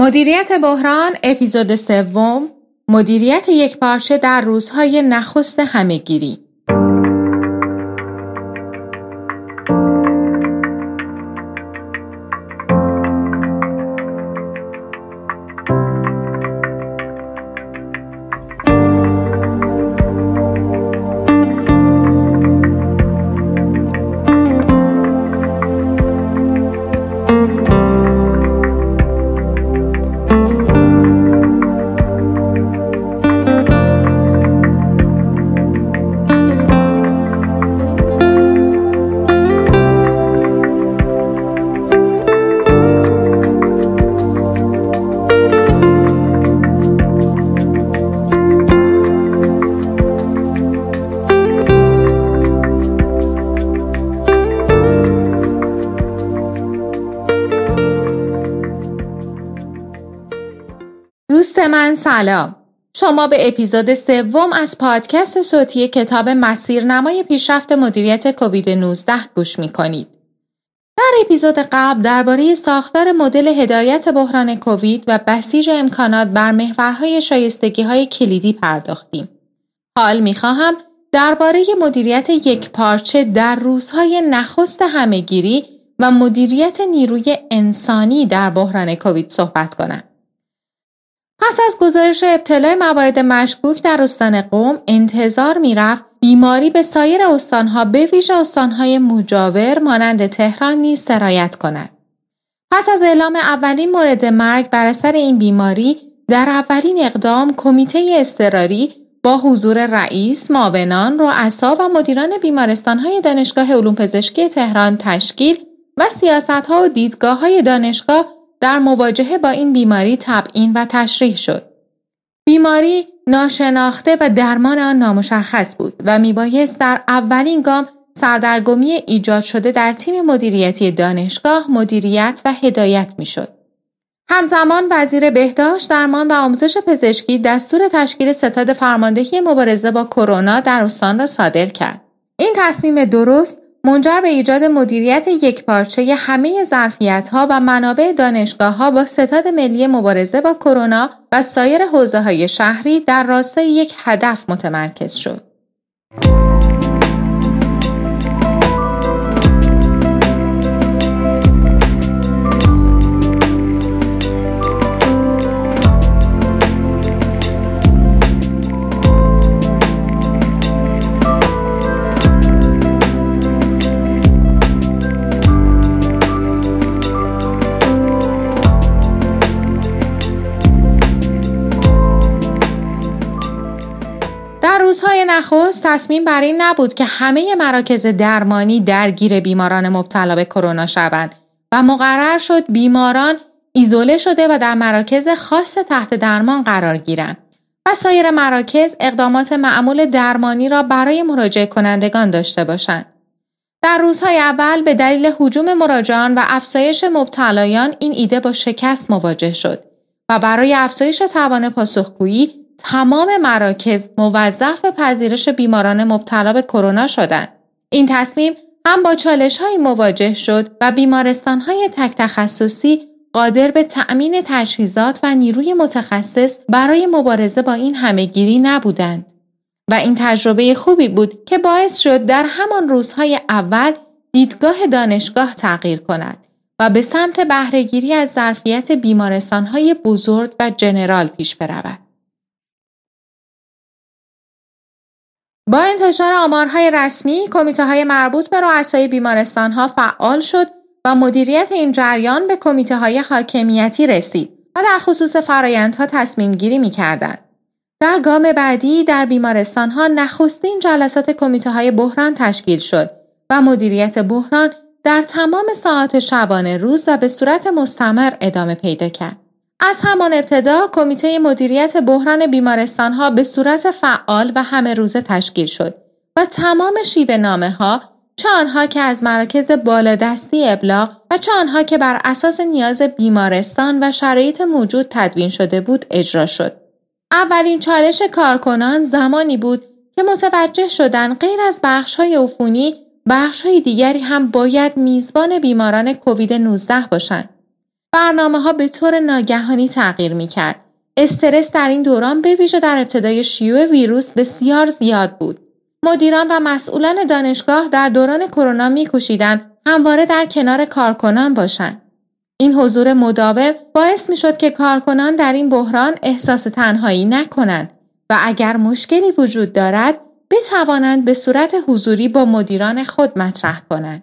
مدیریت بحران اپیزود سوم مدیریت یک پارچه در روزهای نخست همهگیری. من سلام شما به اپیزود سوم از پادکست صوتی کتاب مسیرنمای پیشرفت مدیریت کووید 19 گوش می کنید. در اپیزود قبل درباره ساختار مدل هدایت بحران کووید و بسیج امکانات بر محورهای شایستگی های کلیدی پرداختیم. حال می خواهم درباره مدیریت یک پارچه در روزهای نخست همهگیری و مدیریت نیروی انسانی در بحران کووید صحبت کنم. پس از گزارش ابتلای موارد مشکوک در استان قوم انتظار می‌رفت بیماری به سایر استانها به ویژه استانهای مجاور مانند تهران نیز سرایت کند. پس از اعلام اولین مورد مرگ بر اثر این بیماری در اولین اقدام کمیته اضطراری با حضور رئیس، معاونان، رؤسا و مدیران بیمارستانهای دانشگاه علوم پزشکی تهران تشکیل و سیاستها و دیدگاه های دانشگاه در مواجهه با این بیماری تبعین و تشریح شد. بیماری ناشناخته و درمان آن نامشخص بود و میبایست در اولین گام سردرگمی ایجاد شده در تیم مدیریتی دانشگاه مدیریت و هدایت می‌شد. همزمان وزیر بهداشت درمان و آموزش پزشکی دستور تشکیل ستاد فرماندهی مبارزه با کرونا در استان را صادر کرد. این تصمیم درست منجر به ایجاد مدیریت یکپارچه همه ظرفیت‌ها و منابع دانشگاه‌ها با ستاد ملی مبارزه با کرونا و سایر حوزه‌های شهری در راستای یک هدف متمرکز شد. نخست تصمیم بر این نبود که همه مراکز درمانی درگیر بیماران مبتلا به کرونا شوند و مقرر شد بیماران ایزوله شده و در مراکز خاص تحت درمان قرار گیرند و سایر مراکز اقدامات معمول درمانی را برای مراجعه کنندگان داشته باشند. در روزهای اول به دلیل حجوم مراجعان و افزایش مبتلایان این ایده با شکست مواجه شد و برای افزایش توان پاسخگویی تمام مراکز موظف به پذیرش بیماران مبتلا به کرونا شدند. این تصمیم هم با چالش های مواجه شد و بیمارستان های تک تخصصی قادر به تأمین تجهیزات و نیروی متخصص برای مبارزه با این همهگیری نبودند. و این تجربه خوبی بود که باعث شد در همان روزهای اول دیدگاه دانشگاه تغییر کند و به سمت بهرهگیری از ظرفیت بیمارستانهای بزرگ و جنرال پیش برود. با انتشار آمارهای رسمی کمیته های مربوط به رؤسای بیمارستان ها فعال شد و مدیریت این جریان به کمیته های حاکمیتی رسید و در خصوص فرایندها تصمیم گیری می کردن. در گام بعدی در بیمارستان ها نخستین جلسات کمیته های بحران تشکیل شد و مدیریت بحران در تمام ساعت شبانه روز و به صورت مستمر ادامه پیدا کرد. از همان ابتدا کمیته مدیریت بحران بیمارستان ها به صورت فعال و همه روزه تشکیل شد و تمام شیوه نامه ها چه آنها که از مراکز بالادستی ابلاغ و چه آنها که بر اساس نیاز بیمارستان و شرایط موجود تدوین شده بود اجرا شد. اولین چالش کارکنان زمانی بود که متوجه شدن غیر از بخش های عفونی بخش های دیگری هم باید میزبان بیماران کووید 19 باشند. برنامه ها به طور ناگهانی تغییر می کرد. استرس در این دوران به ویژه در ابتدای شیوع ویروس بسیار زیاد بود. مدیران و مسئولان دانشگاه در دوران کرونا میکوشیدند همواره در کنار کارکنان باشند. این حضور مداوم باعث می شد که کارکنان در این بحران احساس تنهایی نکنند و اگر مشکلی وجود دارد بتوانند به صورت حضوری با مدیران خود مطرح کنند.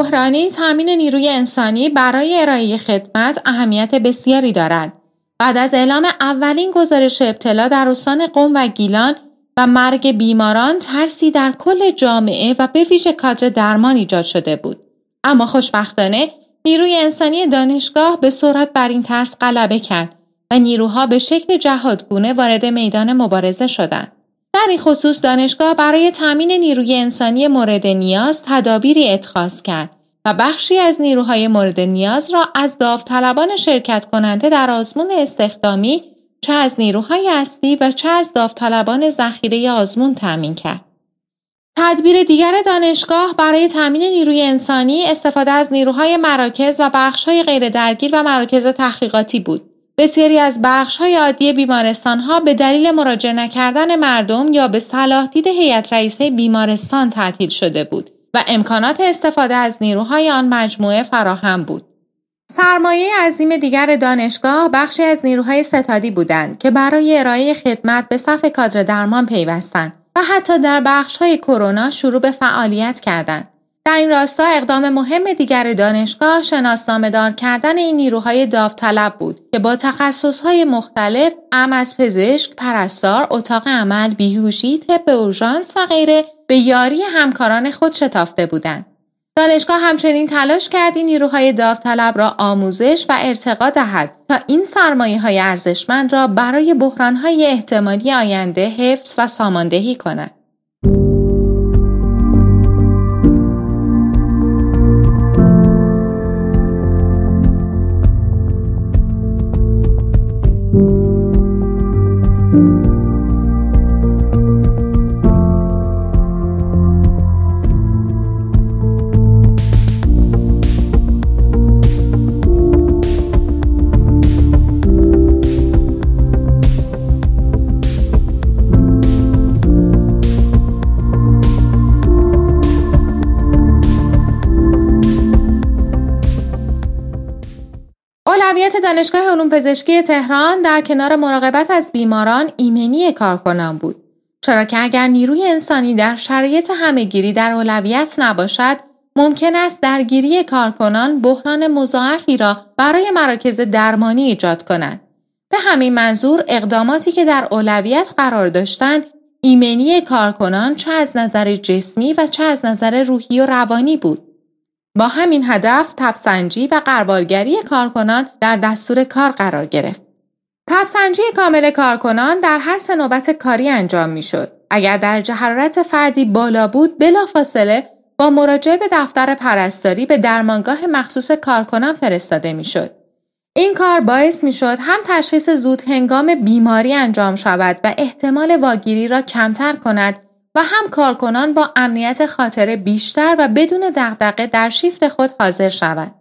بحرانی تامین نیروی انسانی برای ارائه خدمت اهمیت بسیاری دارد. بعد از اعلام اولین گزارش ابتلا در استان قم و گیلان و مرگ بیماران ترسی در کل جامعه و به ویژه کادر درمان ایجاد شده بود. اما خوشبختانه نیروی انسانی دانشگاه به سرعت بر این ترس غلبه کرد و نیروها به شکل جهادگونه وارد میدان مبارزه شدند. در این خصوص دانشگاه برای تامین نیروی انسانی مورد نیاز تدابیری اتخاذ کرد و بخشی از نیروهای مورد نیاز را از داوطلبان شرکت کننده در آزمون استخدامی چه از نیروهای اصلی و چه از داوطلبان ذخیره آزمون تامین کرد. تدبیر دیگر دانشگاه برای تامین نیروی انسانی استفاده از نیروهای مراکز و بخشهای غیر درگیر و مراکز تحقیقاتی بود. بسیاری از بخش های عادی بیمارستان ها به دلیل مراجعه نکردن مردم یا به صلاح دید هیئت رئیسه بیمارستان تعطیل شده بود و امکانات استفاده از نیروهای آن مجموعه فراهم بود. سرمایه عظیم دیگر دانشگاه بخشی از نیروهای ستادی بودند که برای ارائه خدمت به صف کادر درمان پیوستند و حتی در بخش های کرونا شروع به فعالیت کردند. در این راستا اقدام مهم دیگر دانشگاه شناسنامه دار کردن این نیروهای داوطلب بود که با تخصصهای مختلف ام از پزشک، پرستار، اتاق عمل، بیهوشی، طب اورژانس و غیره به یاری همکاران خود شتافته بودند. دانشگاه همچنین تلاش کرد این نیروهای داوطلب را آموزش و ارتقا دهد تا این سرمایه های ارزشمند را برای بحران های احتمالی آینده حفظ و ساماندهی کند. دانشگاه علوم پزشکی تهران در کنار مراقبت از بیماران ایمنی کارکنان بود. چرا که اگر نیروی انسانی در شرایط همهگیری در اولویت نباشد، ممکن است درگیری کارکنان بحران مضاعفی را برای مراکز درمانی ایجاد کند. به همین منظور اقداماتی که در اولویت قرار داشتند ایمنی کارکنان چه از نظر جسمی و چه از نظر روحی و روانی بود. با همین هدف تبسنجی و قربالگری کارکنان در دستور کار قرار گرفت. تبسنجی کامل کارکنان در هر سه کاری انجام می شد. اگر درجه حرارت فردی بالا بود بلافاصله با مراجعه به دفتر پرستاری به درمانگاه مخصوص کارکنان فرستاده می شد. این کار باعث می شد هم تشخیص زود هنگام بیماری انجام شود و احتمال واگیری را کمتر کند و هم کارکنان با امنیت خاطر بیشتر و بدون دغدغه در شیفت خود حاضر شوند.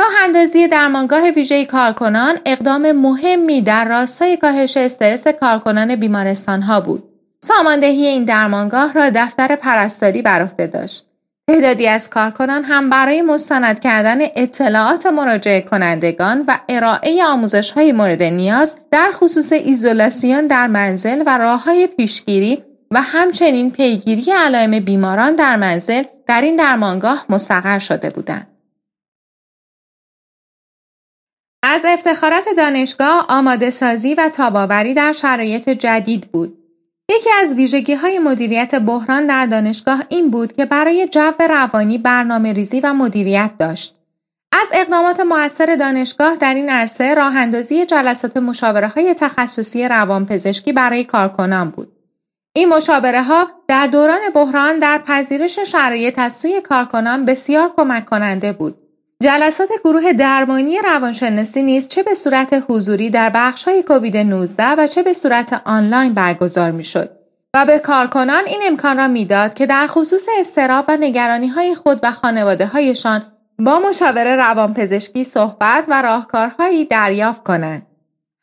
راه اندازی درمانگاه ویژه کارکنان اقدام مهمی در راستای کاهش استرس کارکنان بیمارستان ها بود. ساماندهی این درمانگاه را دفتر پرستاری بر عهده داشت. تعدادی از کارکنان هم برای مستند کردن اطلاعات مراجعه کنندگان و ارائه آموزش های مورد نیاز در خصوص ایزولاسیون در منزل و راه های پیشگیری و همچنین پیگیری علائم بیماران در منزل در این درمانگاه مستقر شده بودند. از افتخارات دانشگاه آماده سازی و تاباوری در شرایط جدید بود. یکی از ویژگی های مدیریت بحران در دانشگاه این بود که برای جو روانی برنامه ریزی و مدیریت داشت. از اقدامات موثر دانشگاه در این عرصه راه اندازی جلسات مشاوره های تخصصی روانپزشکی برای کارکنان بود. این مشاوره ها در دوران بحران در پذیرش شرایط از سوی کارکنان بسیار کمک کننده بود. جلسات گروه درمانی روانشناسی نیز چه به صورت حضوری در بخش های کووید 19 و چه به صورت آنلاین برگزار می شد و به کارکنان این امکان را می‌داد که در خصوص استراب و نگرانی های خود و خانواده هایشان با مشاور روانپزشکی صحبت و راهکارهایی دریافت کنند.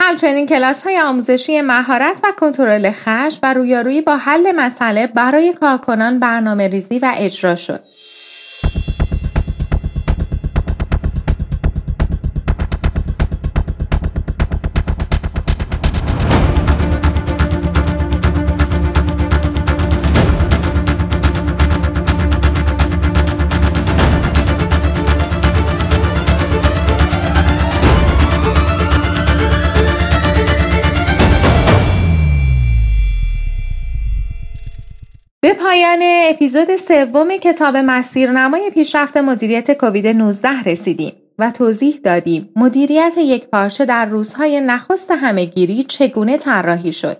همچنین کلاس های آموزشی مهارت و کنترل خشم و رویارویی با حل مسئله برای کارکنان برنامه ریزی و اجرا شد. پایان اپیزود سوم کتاب مسیرنمای پیشرفت مدیریت کووید 19 رسیدیم و توضیح دادیم مدیریت یک پارچه در روزهای نخست همهگیری چگونه طراحی شد.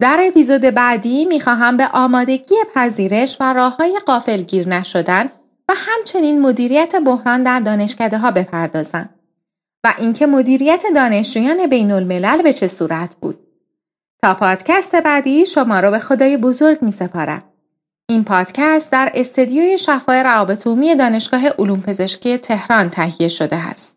در اپیزود بعدی می‌خواهم به آمادگی پذیرش و راه های قافلگیر نشدن و همچنین مدیریت بحران در دانشکده ها بپردازم و اینکه مدیریت دانشجویان بین الملل به چه صورت بود. تا پادکست بعدی شما رو به خدای بزرگ می سپارم. این پادکست در استدیوی شفای روابط عمومی دانشگاه علوم پزشکی تهران تهیه شده است.